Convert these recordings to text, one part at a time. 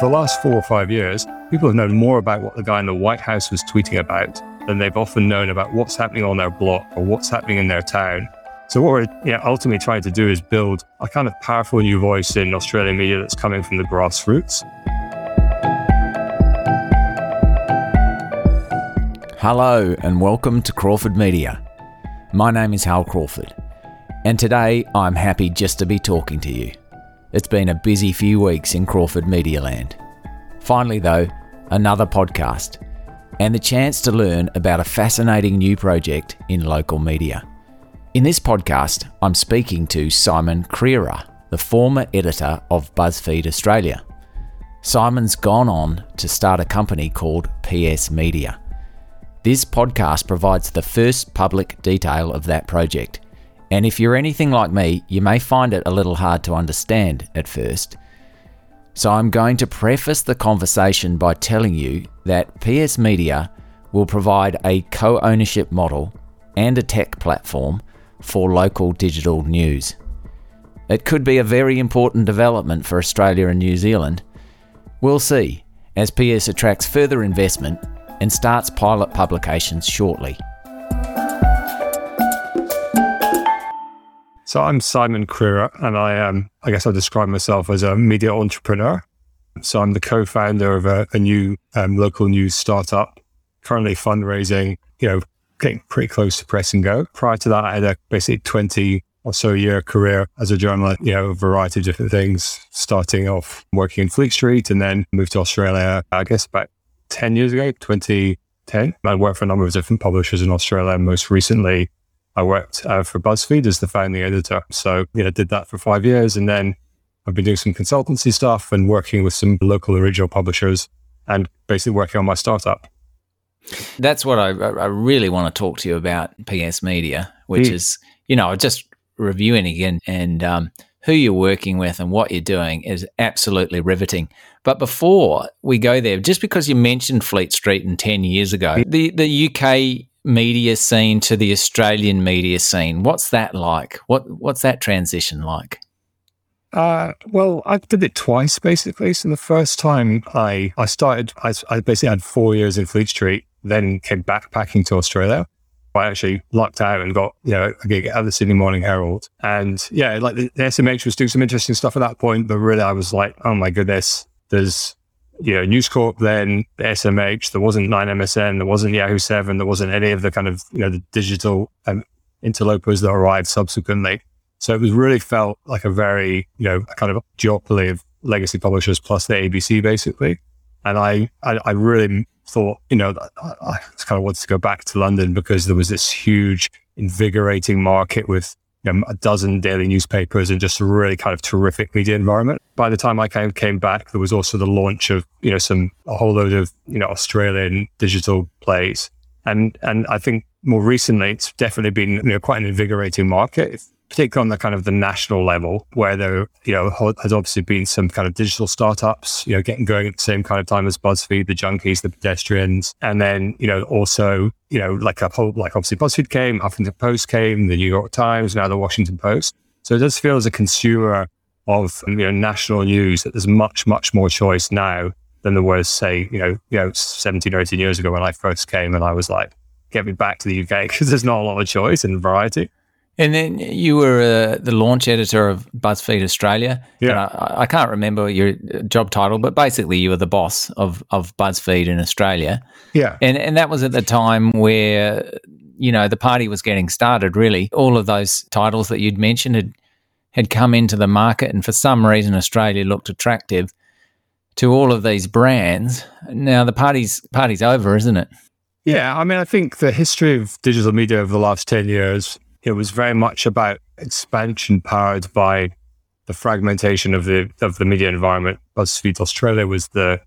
For the last four or five years, people have known more about what the guy in the White House was tweeting about than they've often known about what's happening on their block or what's happening in their town. So what we're you know, ultimately trying to do is build a kind of powerful new voice in Australian media that's coming from the grassroots. Hello and welcome to Crawford Media. My name is Hal Crawford, and today I'm happy just to be talking to you. It's been a busy few weeks in Crawford Media Land. Finally, though, another podcast and the chance to learn about a fascinating new project in local media. In this podcast, I'm speaking to Simon Crerar, the former editor of BuzzFeed Australia. Simon's gone on to start a company called PS Media. This podcast provides the first public detail of that project. And if you're anything like me, you may find it a little hard to understand at first. So I'm going to preface the conversation by telling you that PS Media will provide a co ownership model and a tech platform for local digital news. It could be a very important development for Australia and New Zealand. We'll see as PS attracts further investment and starts pilot publications shortly. So I'm Simon Crerar, and I am, I guess I describe myself as a media entrepreneur. So I'm the co-founder of a, a new um, local news startup, currently fundraising, you know, getting pretty close to press and go. Prior to that, I had a basically 20 or so year career as a journalist, you know, a variety of different things, starting off working in Fleet Street and then moved to Australia, I guess about 10 years ago, 2010. I worked for a number of different publishers in Australia. Most recently, I worked uh, for BuzzFeed as the founding editor. So, you know, did that for five years. And then I've been doing some consultancy stuff and working with some local original publishers and basically working on my startup. That's what I, I really want to talk to you about PS Media, which mm. is, you know, just reviewing again and um, who you're working with and what you're doing is absolutely riveting. But before we go there, just because you mentioned Fleet Street and 10 years ago, the, the UK media scene to the Australian media scene, what's that like? What What's that transition like? Uh, well, I did it twice basically. So the first time I, I started, I, I basically had four years in Fleet Street then came backpacking to Australia. I actually lucked out and got, you know, a gig at the Sydney Morning Herald. And yeah, like the, the SMH was doing some interesting stuff at that point, but really I was like, oh my goodness, there's, you know, News Corp, then the SMH, there wasn't 9MSN, there wasn't Yahoo 7, there wasn't any of the kind of, you know, the digital um, interlopers that arrived subsequently. So it was really felt like a very, you know, a kind of duopoly of legacy publishers plus the ABC basically. And I, I, I really thought, you know, I, I kind of wanted to go back to London because there was this huge, invigorating market with you know, a dozen daily newspapers and just a really kind of terrific media environment. By the time I came came back, there was also the launch of you know some a whole load of you know Australian digital plays, and and I think more recently it's definitely been you know quite an invigorating market particularly on the kind of the national level, where there, you know, has obviously been some kind of digital startups, you know, getting going at the same kind of time as BuzzFeed, the Junkees, the pedestrians, and then, you know, also, you know, like a whole, like obviously BuzzFeed came, Huffington Post came, the New York Times, now the Washington Post. So it does feel as a consumer of you know national news that there's much, much more choice now than there was, say, you know, you know, 17 or 18 years ago when I first came and I was like, get me back to the UK because there's not a lot of choice and variety. And then you were uh, the launch editor of BuzzFeed Australia. Yeah. I, I, can't remember your job title, but basically you were the boss of, of BuzzFeed in Australia. Yeah. And, and that was at the time where, you know, the party was getting started, really. All of those titles that you'd mentioned had, had come into the market. And for some reason, Australia looked attractive to all of these brands. Now the party's, party's over, isn't it? Yeah. I mean, I think the history of digital media over the last 10 years it was very much about expansion powered by the fragmentation of the of the media environment. BuzzFeed Australia was the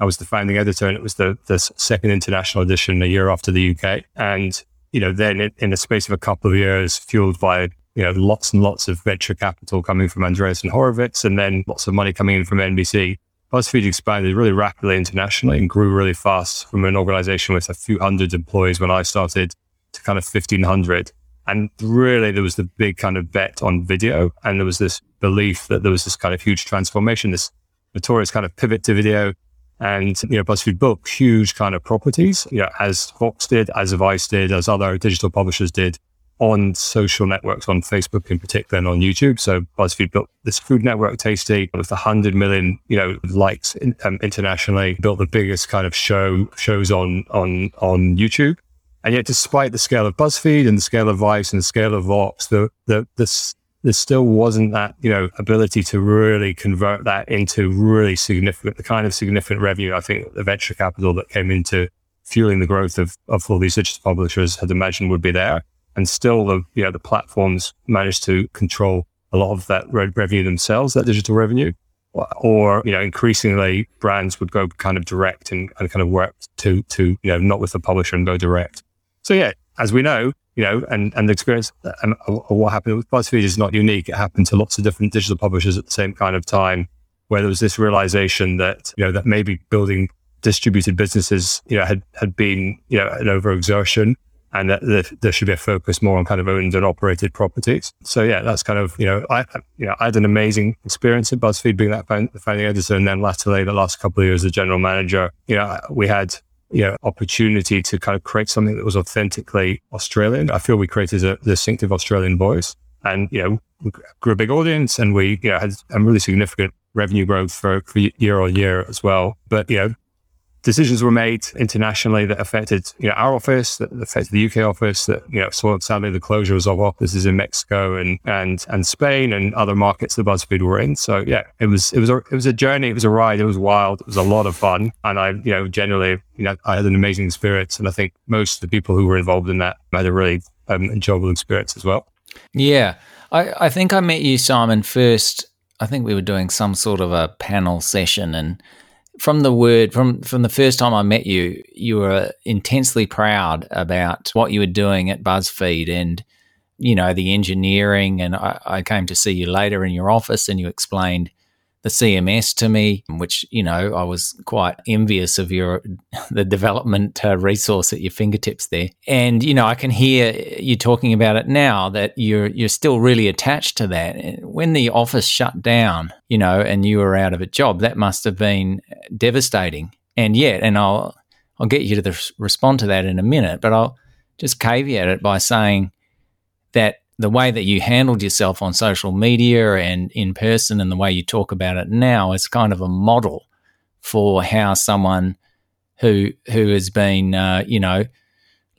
I was the founding editor, and it was the the second international edition a year after the UK. And you know, then in, in the space of a couple of years, fueled by you know lots and lots of venture capital coming from Andreessen Horowitz, and then lots of money coming in from NBC. BuzzFeed expanded really rapidly internationally and grew really fast from an organization with a few hundred employees when I started to kind of 1500 and really, there was the big kind of bet on video. And there was this belief that there was this kind of huge transformation, this notorious kind of pivot to video. And, you know, BuzzFeed built huge kind of properties, you know, as Vox did, as Vice did, as other digital publishers did on social networks, on Facebook in particular, and on YouTube. So BuzzFeed built this Food Network Tasty with 100 million, you know, likes in, um, internationally. Built the biggest kind of show shows on on on YouTube. And yet, despite the scale of BuzzFeed and the scale of Vice and the scale of Vox, the the the there still wasn't that, you know, ability to really convert that into really significant, the kind of significant revenue I think the venture capital that came into fueling the growth of, of all these digital publishers had imagined would be there. And still the, you know, the platforms managed to control a lot of that re- revenue themselves, that digital revenue. Or, you know, increasingly brands would go kind of direct and, and kind of work to, to, you know, not with the publisher and go direct. So yeah, as we know, you know, and, and the experience and uh, what happened with BuzzFeed is not unique. It happened to lots of different digital publishers at the same kind of time, where there was this realization that, you know, that maybe building distributed businesses, you know, had, had been, you know, an overexertion and that there, there should be a focus more on kind of owned and operated properties. So yeah, that's kind of, you know, I, you know, I had an amazing experience at BuzzFeed being that founding editor and then latterly the last couple of years as general manager, you know, we had you know, opportunity to kind of create something that was authentically Australian. I feel we created a distinctive Australian voice and, you know, we grew a big audience and we, you know, had a really significant revenue growth for, for year on year as well. But, you know, decisions were made internationally that affected you know our office, that affected the UK office. That you know sadly the closures of offices in Mexico and and and Spain and other markets that BuzzFeed were in. So yeah, it was it was a it was a journey. It was a ride. It was wild. It was a lot of fun, and I you know generally you know I had an amazing experience, and I think most of the people who were involved in that had a really um, enjoyable experience as well. Yeah, I I think I met you, Simon, first. I think we were doing some sort of a panel session and from the word from from the first time I met you, you were intensely proud about what you were doing at BuzzFeed and you know the engineering. And I, I came to see you later in your office, and you explained the CMS to me, which you know I was quite envious of your the development uh, resource at your fingertips there. And you know I can hear you talking about it now that you're you're still really attached to that. When the office shut down, you know, and you were out of a job, that must have been devastating. And yet, and I'll I'll get you to the, respond to that in a minute, but I'll just caveat it by saying that the way that you handled yourself on social media and in person and the way you talk about it now is kind of a model for how someone who who has been uh, you know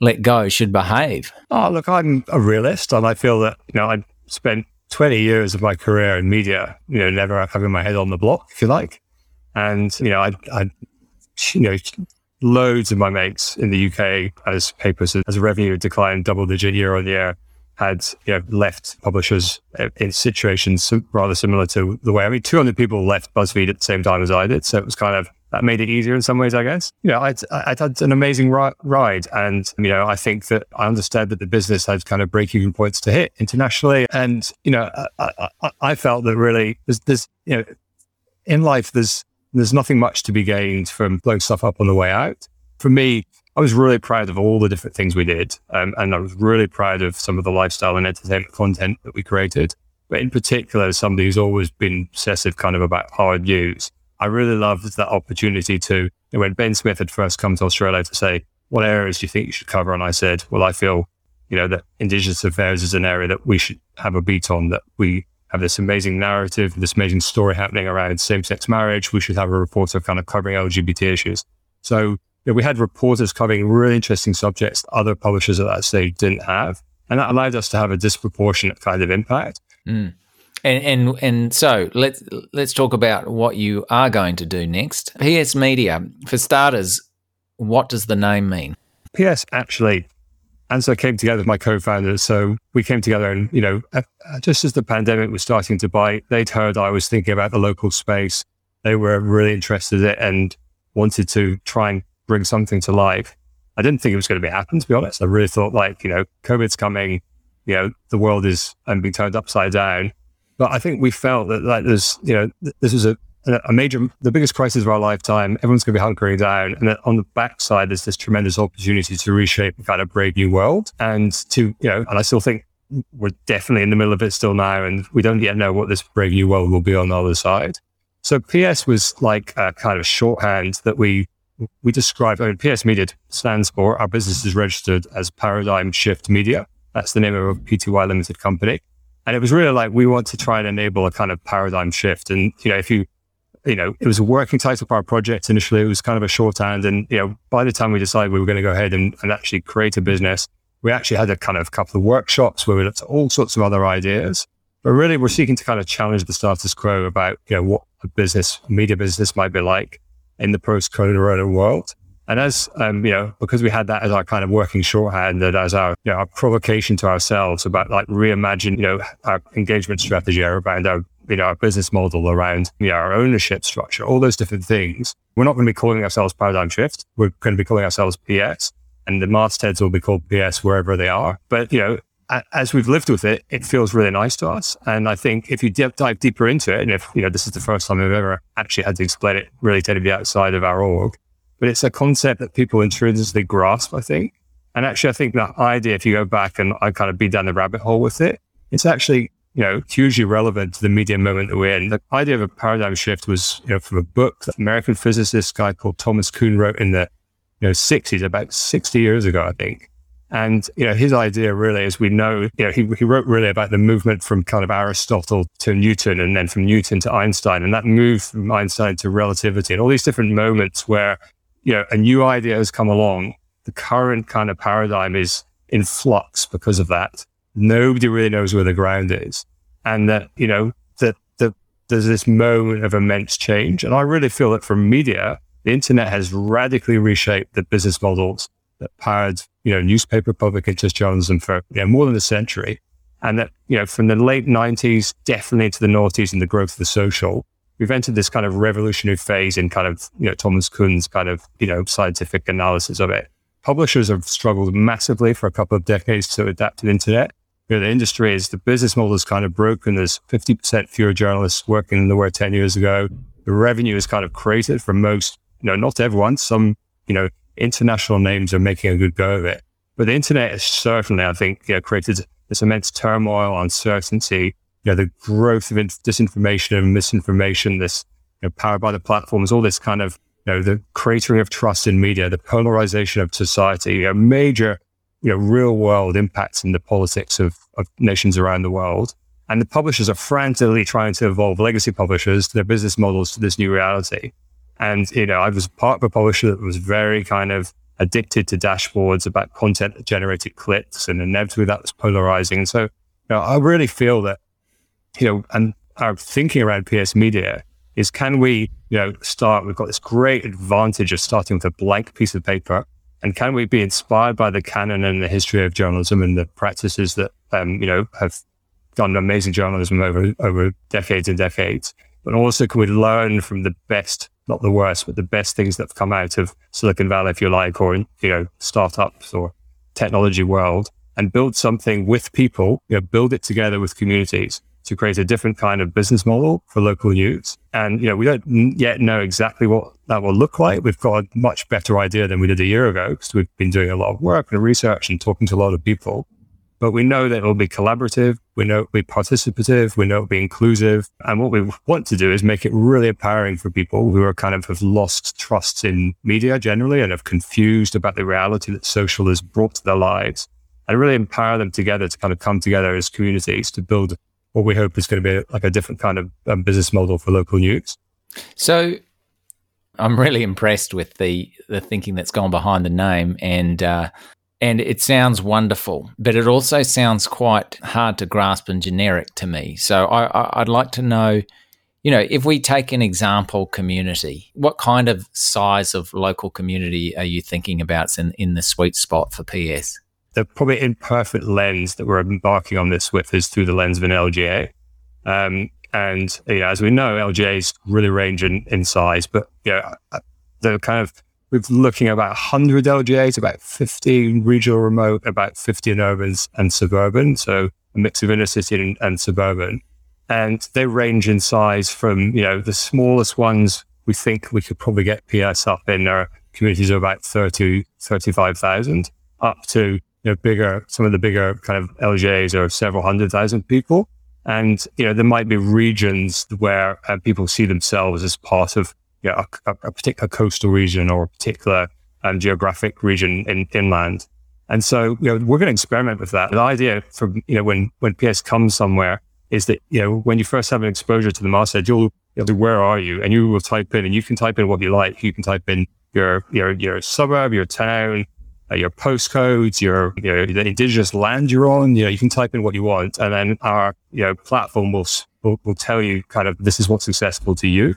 let go should behave. Oh, look, I'm a realist, and I feel that you know I spent 20 years of my career in media, you know, never having my head on the block, if you like, and you know, I, I you know, loads of my mates in the UK as papers as revenue declined double digit year on year had you know, left publishers in situations rather similar to the way I mean, 200 people left BuzzFeed at the same time as I did. So it was kind of that made it easier in some ways, I guess. You know, I'd, I'd had an amazing ri- ride. And, you know, I think that I understood that the business had kind of breaking points to hit internationally. And, you know, I, I, I felt that really there's, there's, you know, in life, there's, there's nothing much to be gained from blowing stuff up on the way out. For me, I was really proud of all the different things we did. Um, and I was really proud of some of the lifestyle and entertainment content that we created. But in particular, as somebody who's always been obsessive kind of about hard news, I really loved that opportunity to, when Ben Smith had first come to Australia to say, what areas do you think you should cover? And I said, well, I feel, you know, that Indigenous affairs is an area that we should have a beat on, that we have this amazing narrative, this amazing story happening around same sex marriage. We should have a reporter kind of covering LGBT issues. So know, we had reporters covering really interesting subjects other publishers at that stage didn't have. And that allowed us to have a disproportionate kind of impact. Mm. And, and and so let's let's talk about what you are going to do next. PS Media, for starters, what does the name mean? PS actually, and so I came together with my co-founders. So we came together, and you know, just as the pandemic was starting to bite, they'd heard I was thinking about the local space. They were really interested in it and wanted to try and bring something to life. I didn't think it was going to be happen, to be honest. I really thought like, you know, COVID's coming, you know, the world is and being turned upside down. But I think we felt that like there's, you know, this is a, a major, the biggest crisis of our lifetime. Everyone's going to be hunkering down. And on the backside, there's this tremendous opportunity to reshape a kind of brave new world. And to, you know, and I still think we're definitely in the middle of it still now. And we don't yet know what this brave new world will be on the other side. So PS was like a kind of shorthand that we we describe. I mean, PS Media stands for our business is registered as Paradigm Shift Media. That's the name of a PTY limited company. And it was really like we want to try and enable a kind of paradigm shift. And you know, if you you know, it was a working title for our project initially. It was kind of a shorthand. And, you know, by the time we decided we were going to go ahead and, and actually create a business, we actually had a kind of couple of workshops where we looked at all sorts of other ideas. But really, we're seeking to kind of challenge the status quo about, you know, what a business, media business might be like in the post-corona world. And as, um, you know, because we had that as our kind of working shorthand and as our, you know, our provocation to ourselves about like reimagine, you know, our engagement strategy around our you know, our business model around you know, our ownership structure, all those different things. We're not going to be calling ourselves Paradigm Shift. We're going to be calling ourselves PS and the mastheads will be called PS wherever they are. But, you know, as we've lived with it, it feels really nice to us. And I think if you dive deeper into it, and if, you know, this is the first time I've ever actually had to explain it really to anybody outside of our org, but it's a concept that people intrinsically grasp, I think. And actually, I think that idea, if you go back and I kind of be down the rabbit hole with it, it's actually you know, hugely relevant to the media moment that we're in. The idea of a paradigm shift was, you know, from a book that American physicist guy called Thomas Kuhn wrote in the, you know, 60s, about 60 years ago, I think. And, you know, his idea really, as we know, you know, he, he wrote really about the movement from kind of Aristotle to Newton and then from Newton to Einstein and that move from Einstein to relativity and all these different moments where, you know, a new idea has come along. The current kind of paradigm is in flux because of that. Nobody really knows where the ground is. And that, you know, that, that there's this moment of immense change. And I really feel that for media, the internet has radically reshaped the business models that powered, you know, newspaper public interest journalism for you know, more than a century. And that, you know, from the late 90s, definitely into the noughties and the growth of the social, we've entered this kind of revolutionary phase in kind of, you know, Thomas Kuhn's kind of, you know, scientific analysis of it. Publishers have struggled massively for a couple of decades to adapt to the internet you know, the industry is the business model is kind of broken. There's 50% fewer journalists working than there were 10 years ago. The revenue is kind of created for most, you know, not everyone. Some, you know, international names are making a good go of it. But the internet has certainly, I think, you know, created this immense turmoil, uncertainty, you know, the growth of disinformation and misinformation, this, you know, powered by the platforms, all this kind of, you know, the cratering of trust in media, the polarization of society, you know, major you know, real world impacts in the politics of, of nations around the world. And the publishers are frantically trying to evolve legacy publishers, their business models to this new reality. And, you know, I was part of a publisher that was very kind of addicted to dashboards about content that generated clicks and inevitably that was polarizing. And so, you know, I really feel that, you know, and our thinking around PS media is can we, you know, start, we've got this great advantage of starting with a blank piece of paper and can we be inspired by the canon and the history of journalism and the practices that, um, you know, have done amazing journalism over, over decades and decades? But also, can we learn from the best, not the worst, but the best things that have come out of Silicon Valley, if you like, or, you know, startups or technology world and build something with people, you know, build it together with communities to create a different kind of business model for local news. And, you know, we don't yet know exactly what that will look like. We've got a much better idea than we did a year ago because we've been doing a lot of work and research and talking to a lot of people. But we know that it will be collaborative. We know it will be participative. We know it will be inclusive. And what we want to do is make it really empowering for people who are kind of have lost trust in media generally and have confused about the reality that social has brought to their lives and really empower them together to kind of come together as communities to build what we hope is going to be like a different kind of um, business model for local news. So I'm really impressed with the the thinking that's gone behind the name, and uh, and it sounds wonderful, but it also sounds quite hard to grasp and generic to me. So I, I'd like to know, you know, if we take an example community, what kind of size of local community are you thinking about in in the sweet spot for PS? the probably imperfect lens that we're embarking on this with is through the lens of an LGA. Um, and you know, as we know, LGAs really range in, in size, but you know, uh, they're kind of we're looking at about 100 LGAs, about 50 regional remote, about 50 in urban and suburban. So a mix of inner city and, and suburban. And they range in size from, you know, the smallest ones we think we could probably get PS up in our communities of about 30, 35,000 up to you know, bigger, some of the bigger kind of LGAs are several hundred thousand people. And, you know, there might be regions where uh, people see themselves as part of you know, a, a, particular coastal region or a particular um, geographic region in inland. And so, you know, we're going to experiment with that. The idea from, you know, when, when PS comes somewhere is that, you know, when you first have an exposure to the masthead, you'll, you'll do, where are you? And you will type in, and you can type in what you like. You can type in your, your, your suburb, your town, uh, your postcodes, your, your, the indigenous land you're on. You know, you can type in what you want, and then our you know platform will, will will tell you kind of this is what's accessible to you.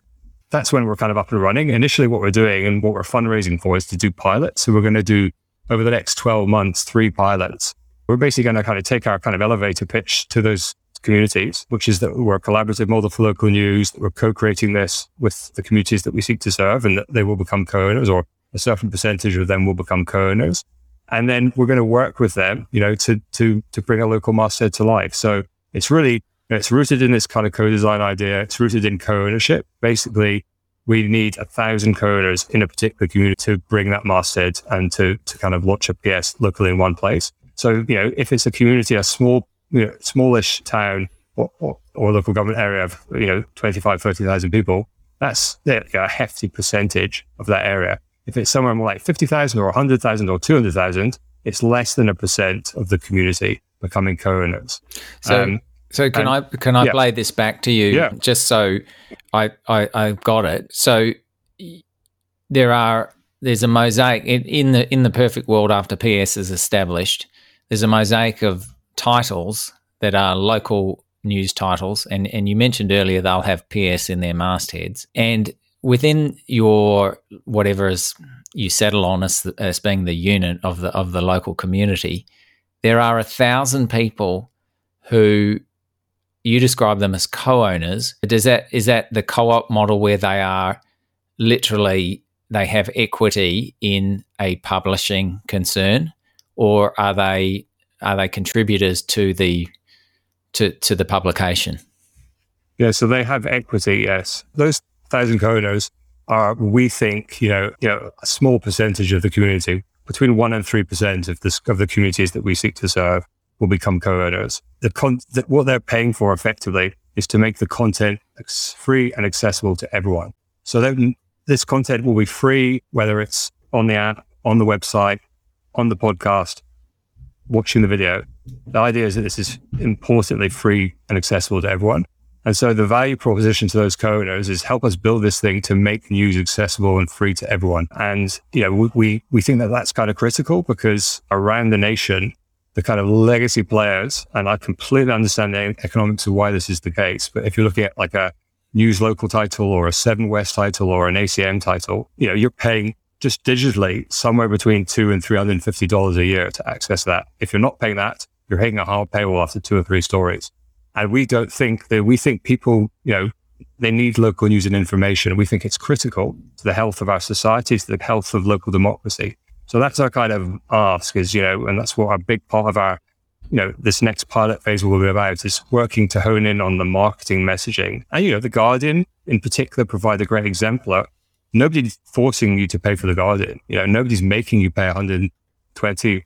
That's when we're kind of up and running. Initially, what we're doing and what we're fundraising for is to do pilots. So we're going to do over the next 12 months three pilots. We're basically going to kind of take our kind of elevator pitch to those communities, which is that we're a collaborative model for local news, that we're co-creating this with the communities that we seek to serve and that they will become co-owners or a certain percentage of them will become co-owners. And then we're going to work with them, you know, to, to, to bring a local masthead to life. So it's really, it's rooted in this kind of co-design idea. It's rooted in co-ownership. Basically, we need a thousand co-owners in a particular community to bring that masthead and to, to kind of launch a PS locally in one place. So, you know, if it's a community, a small, you know, smallish town or, or, or local government area of, you know, 25, 30,000 people, that's a hefty percentage of that area. If it's somewhere more like 50,000 or 100,000 or 200,000, it's less than a percent of the community becoming co-owners. So, um, so can and, I can I yeah. play this back to you yeah. just so I, I I got it? So there are there's a mosaic in, in the in the perfect world after PS is established. There's a mosaic of titles that are local news titles, and and you mentioned earlier they'll have PS in their mastheads, and within your whatever is you settle on as, as being the unit of the of the local community, there are a thousand people who you describe them as co-owners. Does that is that the co-op model where they are literally they have equity in a publishing concern, or are they are they contributors to the to to the publication? Yeah, so they have equity. Yes, those thousand co-owners are, we think, you know, you know, a small percentage of the community, between one and three percent of the of the communities that we seek to serve will become co-owners. The, con- what they're paying for effectively is to make the content free and accessible to everyone. So then this content will be free, whether it's on the app, on the website, on the podcast, watching the video. The idea is that this is importantly free and accessible to everyone. And so the value proposition to those co-owners is help us build this thing to make news accessible and free to everyone. And, you know, we, we think that that's kind of critical because around the nation, the kind of legacy players, and I completely understand the economics of why this is the case. But if you're looking at like a news local title or a Seven West title or an ACM title, you know, you're paying just digitally somewhere between two and three hundred and fifty dollars a year to access that. If you're not paying that, you're hitting a hard paywall after two or three stories. And we don't think that we think people, you know, they need local news and information. We think it's critical to the health of our society, to the health of local democracy. So that's our kind of ask is, you know, and that's what a big part of our, you know, this next pilot phase will be about is working to hone in on the marketing messaging. And, you know, the Guardian in particular provide a great exemplar. Nobody's forcing you to pay for the Guardian. You know, nobody's making you pay 120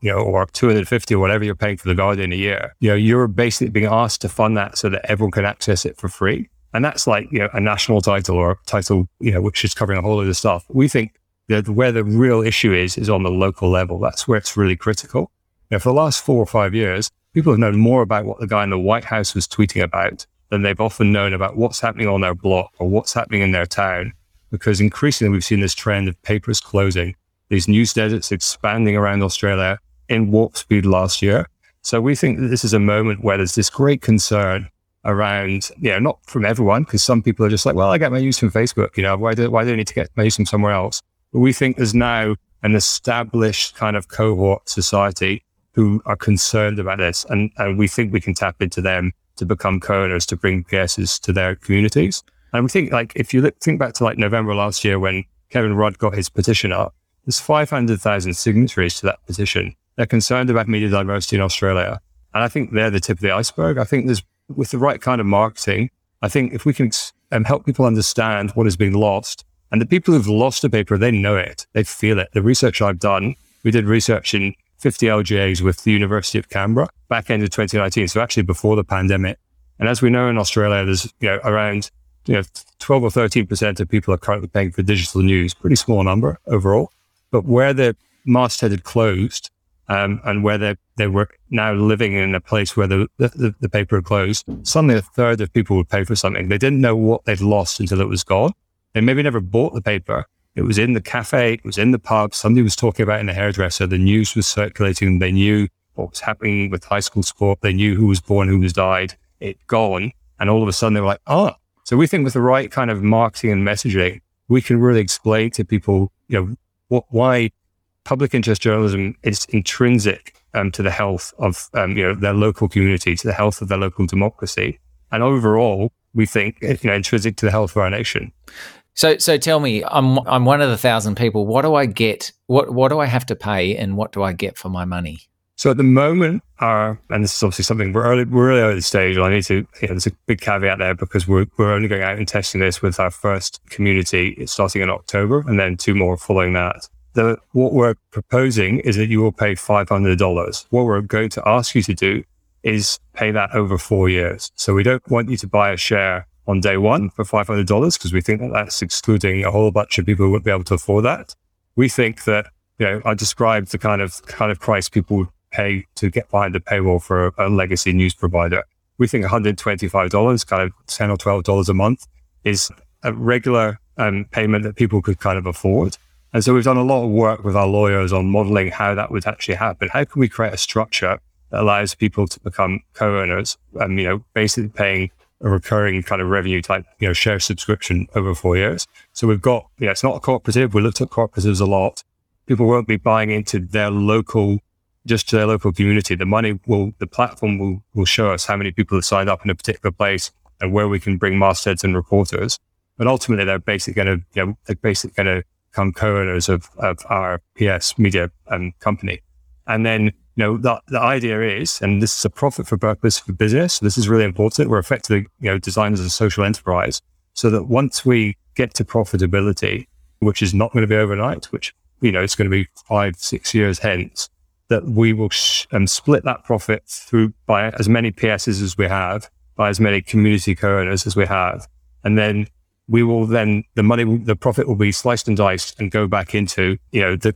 you know, or 250 or whatever you're paying for the Guardian a year, you know, you're basically being asked to fund that so that everyone can access it for free. And that's like, you know, a national title or a title, you know, which is covering a whole lot of stuff. We think that where the real issue is, is on the local level. That's where it's really critical. Now, for the last four or five years, people have known more about what the guy in the White House was tweeting about than they've often known about what's happening on their block or what's happening in their town. Because increasingly we've seen this trend of papers closing, these news deserts expanding around Australia, in warp speed last year. So we think that this is a moment where there's this great concern around, you know, not from everyone, because some people are just like, well, I get my news from Facebook, you know, why do, why do I need to get my news from somewhere else? We think there's now an established kind of cohort society who are concerned about this. And, and we think we can tap into them to become co-owners, to bring PSs to their communities. And we think like, if you look, think back to like November last year when Kevin Rudd got his petition up, there's 500,000 signatories to that petition. They're concerned about media diversity in Australia. And I think they're the tip of the iceberg. I think there's, with the right kind of marketing, I think if we can um, help people understand what is being lost, and the people who've lost a paper, they know it, they feel it. The research I've done, we did research in 50 LGAs with the University of Canberra back end of 2019. So actually before the pandemic. And as we know in Australia, there's you know around you know 12 or 13 percent of people are currently paying for digital news, pretty small number overall. But where the masthead had closed, um, and where they, they were now living in a place where the, the, the, paper had closed, suddenly a third of people would pay for something. They didn't know what they'd lost until it was gone. They maybe never bought the paper. It was in the cafe, it was in the pub, somebody was talking about in the hairdresser, the news was circulating, they knew what was happening with high school sport, they knew who was born, who was died, it gone. And all of a sudden they were like, oh. So we think with the right kind of marketing and messaging, we can really explain to people, you know, what, why public interest journalism is intrinsic um, to the health of um, you know their local community, to the health of their local democracy, and overall, we think you know intrinsic to the health of our nation. So, so tell me, I'm I'm one of the thousand people. What do I get? What what do I have to pay, and what do I get for my money? So at the moment, our and this is obviously something we're early, we're really early stage. I need to, you know, there's a big caveat there because we're we're only going out and testing this with our first community starting in October, and then two more following that the, what we're proposing is that you will pay $500. What we're going to ask you to do is pay that over four years. So we don't want you to buy a share on day one for $500 because we think that that's excluding a whole bunch of people who wouldn't be able to afford that. We think that, you know, I described the kind of, kind of price people would pay to get behind the paywall for a, a legacy news provider. We think $125, kind of 10 or $12 a month is a regular um, payment that people could kind of afford. And so we've done a lot of work with our lawyers on modeling how that would actually happen. How can we create a structure that allows people to become co-owners and, you know, basically paying a recurring kind of revenue type, you know, share subscription over four years. So we've got, yeah, it's not a cooperative. We looked at cooperatives a lot. People won't be buying into their local, just to their local community. The money will, the platform will, will show us how many people have signed up in a particular place and where we can bring mastheads and reporters. But ultimately, they're basically going to, you know, they're basically going to become co-owners of, of our PS media um, company. And then, you know, the, the idea is, and this is a profit for purpose for business. This is really important. We're effectively, you know, designed as a social enterprise so that once we get to profitability, which is not going to be overnight, which, you know, it's going to be five, six years hence, that we will sh- um, split that profit through by as many PSs as we have, by as many community co-owners as we have. And then we will then the money, the profit will be sliced and diced and go back into you know the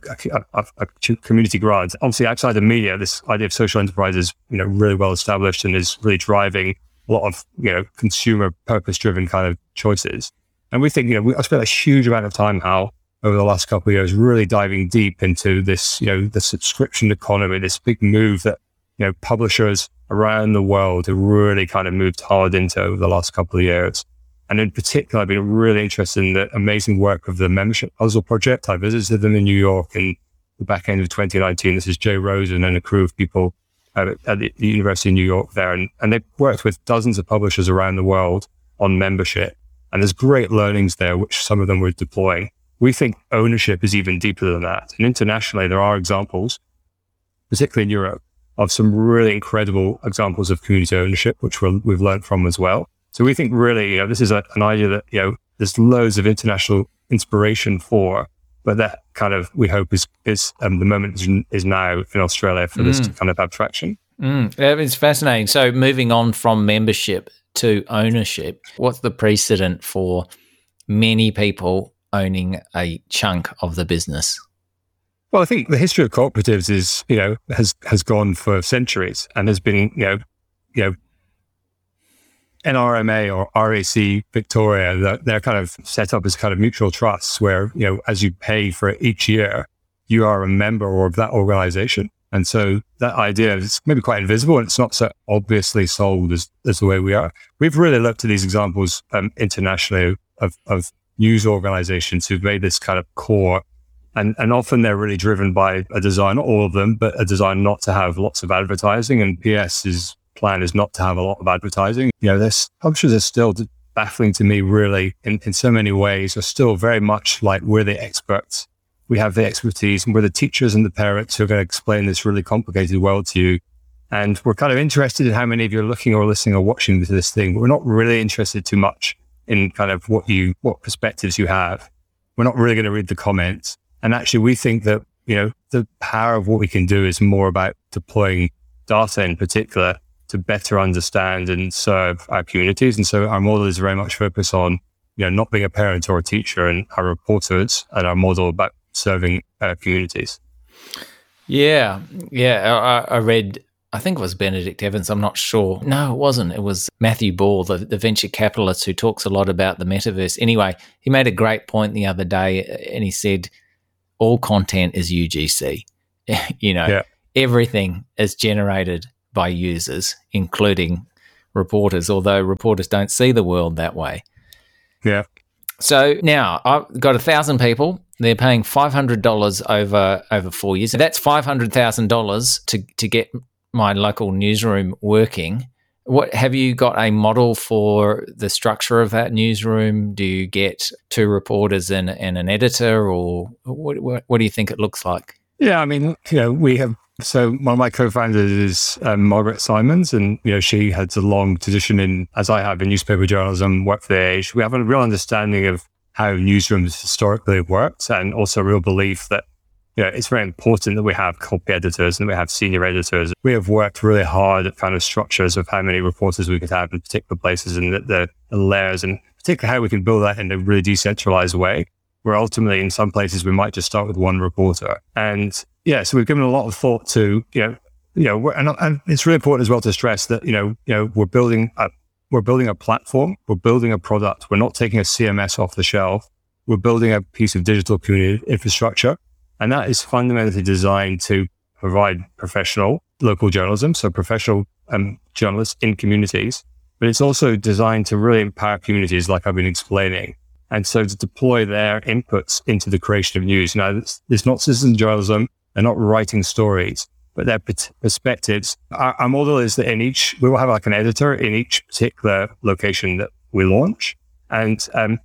a, a, community grant. Obviously, outside the media, this idea of social enterprise is you know really well established and is really driving a lot of you know consumer purpose driven kind of choices. And we think you know we, have spent a huge amount of time how over the last couple of years really diving deep into this you know the subscription economy, this big move that you know publishers around the world have really kind of moved hard into over the last couple of years. And in particular, I've been really interested in the amazing work of the Membership Puzzle Project. I visited them in New York in the back end of 2019. This is Jay Rosen and a crew of people uh, at, at the University of New York there. And, and they've worked with dozens of publishers around the world on membership. And there's great learnings there, which some of them were deploying. We think ownership is even deeper than that. And internationally, there are examples, particularly in Europe, of some really incredible examples of community ownership, which we have learned from as well. So we think really, you know, this is a, an idea that, you know, there's loads of international inspiration for, but that kind of, we hope is, is um, the moment is, is, now in Australia for mm. this to kind of have traction. Mm. It's fascinating. So moving on from membership to ownership, what's the precedent for many people owning a chunk of the business? Well, I think the history of cooperatives is, you know, has has gone for centuries and has been, you know, you know, NRMA or RAC Victoria, they're kind of set up as kind of mutual trusts where, you know, as you pay for each year, you are a member of that organization. And so that idea is maybe quite invisible and it's not so obviously sold as, as the way we are. We've really looked at these examples um, internationally of, of news organizations who've made this kind of core and, and often they're really driven by a design, all of them, but a design not to have lots of advertising. And PS is plan is not to have a lot of advertising. You know, this publishers are still baffling to me, really, in, in so many ways, are still very much like we're the experts. We have the expertise and we're the teachers and the parents who are going to explain this really complicated world to you. And we're kind of interested in how many of you are looking or listening or watching this thing. But we're not really interested too much in kind of what you, what perspectives you have. We're not really going to read the comments. And actually, we think that, you know, the power of what we can do is more about deploying data in particular to better understand and serve our communities. And so our model is very much focused on, you know, not being a parent or a teacher and our reporters and our model about serving our communities. Yeah, yeah. I, I read I think it was Benedict Evans. I'm not sure. No, it wasn't. It was Matthew Ball, the, the venture capitalist who talks a lot about the metaverse. Anyway, he made a great point the other day uh, and he said, all content is UGC. you know, yeah. everything is generated by users, including reporters, although reporters don't see the world that way. Yeah. So now I've got a thousand people. They're paying five hundred dollars over over four years. That's five hundred thousand dollars to to get my local newsroom working. What have you got a model for the structure of that newsroom? Do you get two reporters and, and an editor, or what, what, what do you think it looks like? Yeah, I mean, you know, we have so one of my co-founders is um, Margaret Simons, and you know she has a long tradition in, as I have, in newspaper journalism. Worked for the Age. We have a real understanding of how newsrooms historically worked, and also a real belief that you know, it's very important that we have copy editors and we have senior editors. We have worked really hard at kind of structures of how many reporters we could have in particular places and the, the layers and particularly how we can build that in a really decentralized way. Where ultimately in some places we might just start with one reporter. And yeah, so we've given a lot of thought to, you know, you know, and, and it's really important as well to stress that, you know, you know, we're building a, we're building a platform, we're building a product. We're not taking a CMS off the shelf. We're building a piece of digital community infrastructure and that is fundamentally designed to provide professional local journalism, so professional um, journalists in communities. But it's also designed to really empower communities, like I've been explaining. And so to deploy their inputs into the creation of news. Now, it's, it's not citizen journalism. They're not writing stories, but their perspectives. Our, our model is that in each, we will have like an editor in each particular location that we launch and, um,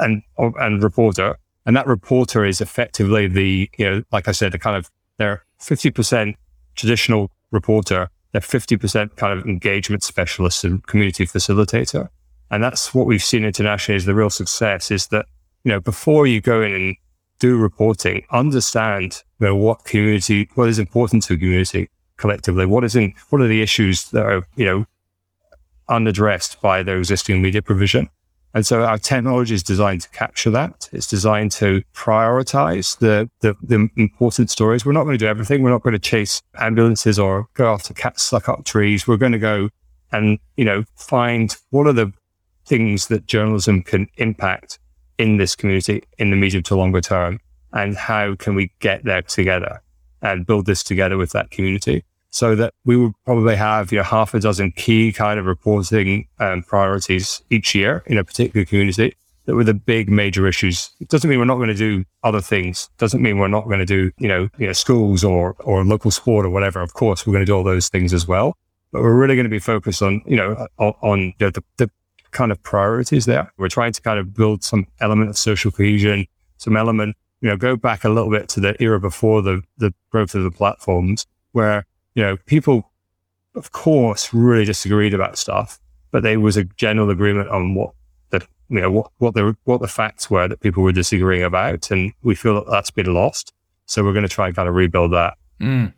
and, and reporter and that reporter is effectively the, you know, like I said, the kind of, they're 50% traditional reporter, they're 50% kind of engagement specialist and community facilitator. And that's what we've seen internationally is the real success is that, you know, before you go in and do reporting, understand you know, what community, what is important to a community collectively, what is in, what are the issues that are, you know, unaddressed by their existing media provision and so our technology is designed to capture that. It's designed to prioritize the, the, the, important stories. We're not going to do everything. We're not going to chase ambulances or go after cats stuck up trees. We're going to go and, you know, find what are the things that journalism can impact in this community in the medium to longer term and how can we get there together and build this together with that community so that we would probably have you know half a dozen key kind of reporting um, priorities each year in a particular community that were the big major issues. It doesn't mean we're not going to do other things. It doesn't mean we're not going to do you know you know schools or or local sport or whatever. Of course, we're going to do all those things as well. But we're really going to be focused on you know on, on you know, the, the kind of priorities there. We're trying to kind of build some element of social cohesion, some element you know go back a little bit to the era before the the growth of the platforms where you know, people, of course, really disagreed about stuff, but there was a general agreement on what the, you know, what, what the, what the facts were that people were disagreeing about. And we feel that that's been lost. So we're going to try and kind of rebuild that. Mm.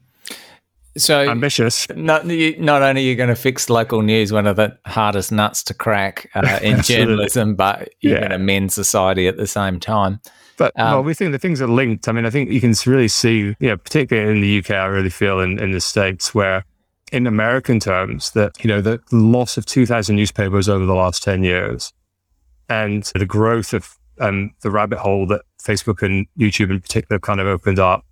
So ambitious. Not, not only are you going to fix local news, one of the hardest nuts to crack uh, in journalism, but you're yeah. going to mend society at the same time. But um, well, we think the things are linked. I mean, I think you can really see, you know, particularly in the UK, I really feel in, in the States where in American terms that, you know, the loss of 2,000 newspapers over the last 10 years and the growth of um, the rabbit hole that Facebook and YouTube in particular kind of opened up.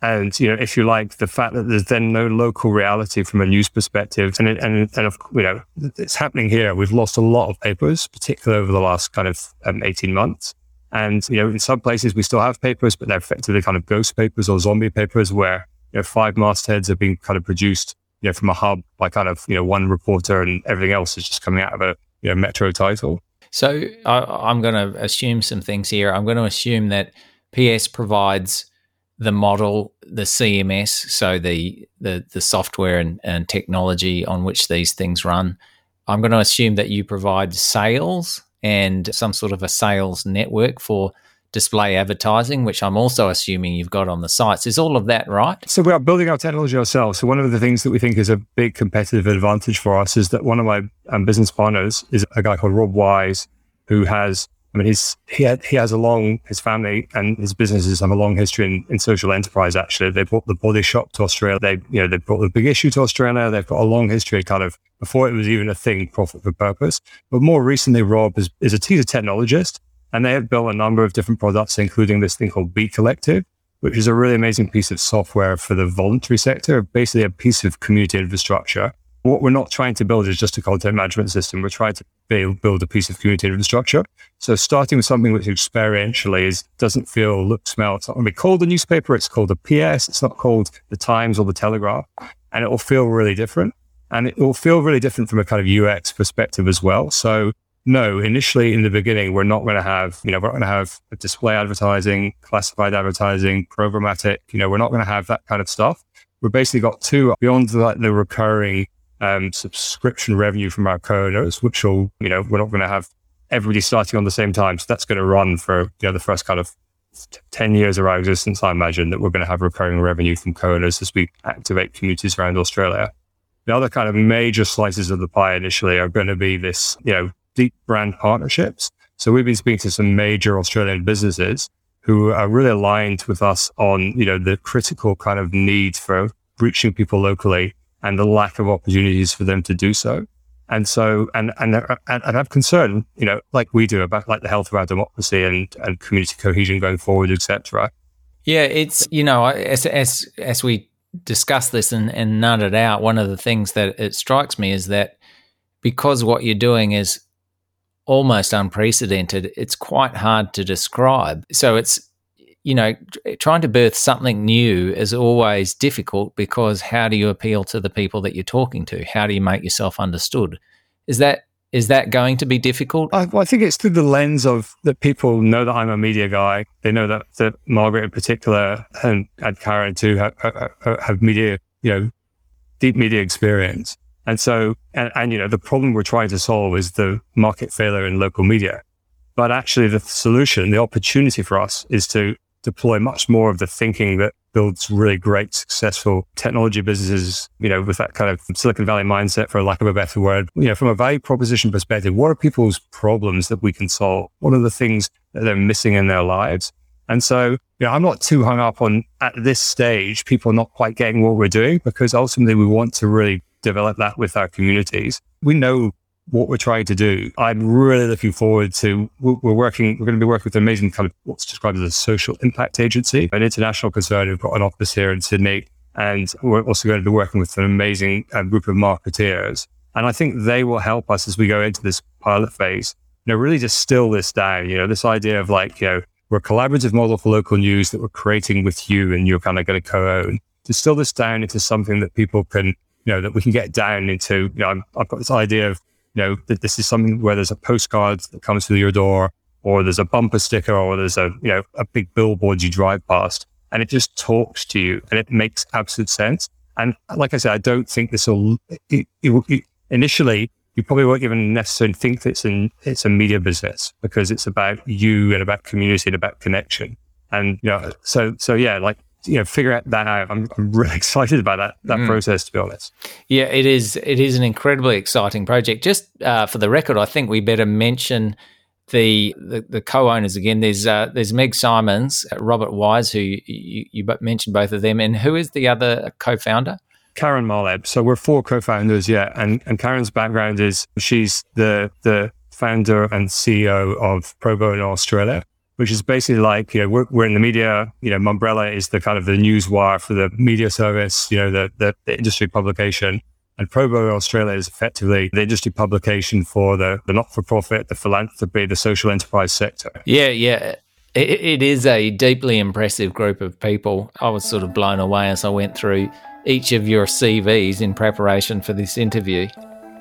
And, you know, if you like, the fact that there's then no local reality from a news perspective and, and, and, of, you know, it's happening here. We've lost a lot of papers, particularly over the last kind of um, 18 months. And, you know, in some places we still have papers, but they're effectively kind of ghost papers or zombie papers where, you know, five mastheads are being kind of produced, you know, from a hub by kind of, you know, one reporter and everything else is just coming out of a, you know, metro title. So I, am going to assume some things here. I'm going to assume that PS provides the model, the CMS, so the the, the software and, and technology on which these things run. I'm going to assume that you provide sales and some sort of a sales network for display advertising, which I'm also assuming you've got on the sites. Is all of that right? So we are building our technology ourselves. So one of the things that we think is a big competitive advantage for us is that one of my um, business partners is a guy called Rob Wise, who has I mean, he's he had, he has a long his family and his businesses have a long history in, in social enterprise. Actually, they brought the body shop to Australia. They you know they brought the big issue to Australia. They've got a long history, kind of before it was even a thing, profit for purpose. But more recently, Rob is, is a teaser technologist, and they have built a number of different products, including this thing called Beat Collective, which is a really amazing piece of software for the voluntary sector, basically a piece of community infrastructure what we're not trying to build is just a content management system. We're trying to build, build a piece of community infrastructure. So starting with something which experientially is doesn't feel, look, smell. It's not going to be called a newspaper. It's called a PS. It's not called the Times or the Telegraph, and it will feel really different. And it will feel really different from a kind of UX perspective as well. So no, initially in the beginning, we're not going to have, you know, we're not going to have display advertising, classified advertising, programmatic. You know, we're not going to have that kind of stuff. We've basically got two beyond like the recurring um, subscription revenue from our co-owners, which will, you know, we're not going to have everybody starting on the same time. So that's going to run for, you know, the first kind of 10 years of our existence, I imagine that we're going to have recurring revenue from co-owners as we activate communities around Australia. The other kind of major slices of the pie initially are going to be this, you know, deep brand partnerships. So we've been speaking to some major Australian businesses who are really aligned with us on, you know, the critical kind of need for reaching people locally and the lack of opportunities for them to do so. And so, and, and, and, and have concern, you know, like we do about like the health of our democracy and, and community cohesion going forward, etc. Yeah, it's, you know, as, as, as we discuss this and, and nut it out, one of the things that it strikes me is that because what you're doing is almost unprecedented, it's quite hard to describe. So it's you know, trying to birth something new is always difficult because how do you appeal to the people that you're talking to? How do you make yourself understood? Is that is that going to be difficult? I, well, I think it's through the lens of that people know that I'm a media guy. They know that, that Margaret in particular and, and Karen too have, have, have media, you know, deep media experience. And so, and, and, you know, the problem we're trying to solve is the market failure in local media. But actually the solution, the opportunity for us is to deploy much more of the thinking that builds really great, successful technology businesses, you know, with that kind of Silicon Valley mindset, for lack of a better word. You know, from a value proposition perspective, what are people's problems that we can solve? What are the things that they're missing in their lives? And so, you know, I'm not too hung up on at this stage, people not quite getting what we're doing because ultimately we want to really develop that with our communities. We know what we're trying to do. I'm really looking forward to, we're working, we're going to be working with an amazing kind of what's described as a social impact agency, an international concern who've got an office here in Sydney. And we're also going to be working with an amazing um, group of marketeers. And I think they will help us as we go into this pilot phase, you know, really distill this down, you know, this idea of like, you know, we're a collaborative model for local news that we're creating with you and you're kind of going to co-own. Distill this down into something that people can, you know, that we can get down into, you know, i have got this idea of know, that this is something where there's a postcard that comes through your door, or there's a bumper sticker, or there's a, you know, a big billboard you drive past, and it just talks to you and it makes absolute sense. And like I said, I don't think this will, it, it, it, initially, you probably won't even necessarily think that it's, an, it's a media business because it's about you and about community and about connection. And, you know, so, so yeah, like you know figure out that out. I'm, I'm really excited about that that mm. process to be honest. Yeah, it is. It is an incredibly exciting project. Just uh, for the record, I think we better mention the the, the co-owners again. There's uh, there's Meg Simons, uh, Robert Wise, who you, you, you mentioned both of them, and who is the other co-founder? Karen Mahlab. So we're four co-founders, yeah. And and Karen's background is she's the the founder and CEO of Pro Bono Australia which is basically like, you know, we're, we're in the media, you know, Mumbrella is the kind of the news wire for the media service, you know, the, the, the industry publication. And Pro Bono Australia is effectively the industry publication for the, the not for profit, the philanthropy, the social enterprise sector. Yeah, yeah. It, it is a deeply impressive group of people. I was sort of blown away as I went through each of your CVs in preparation for this interview.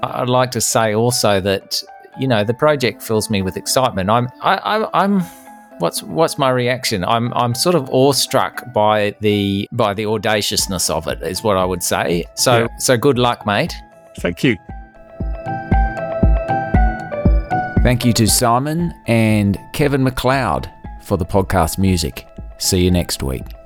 I'd like to say also that, you know, the project fills me with excitement. I'm, I, I, I'm, what's what's my reaction? I'm I'm sort of awestruck by the by the audaciousness of it, is what I would say. So yeah. so good luck, mate. Thank you. Thank you to Simon and Kevin MacLeod for the podcast music. See you next week.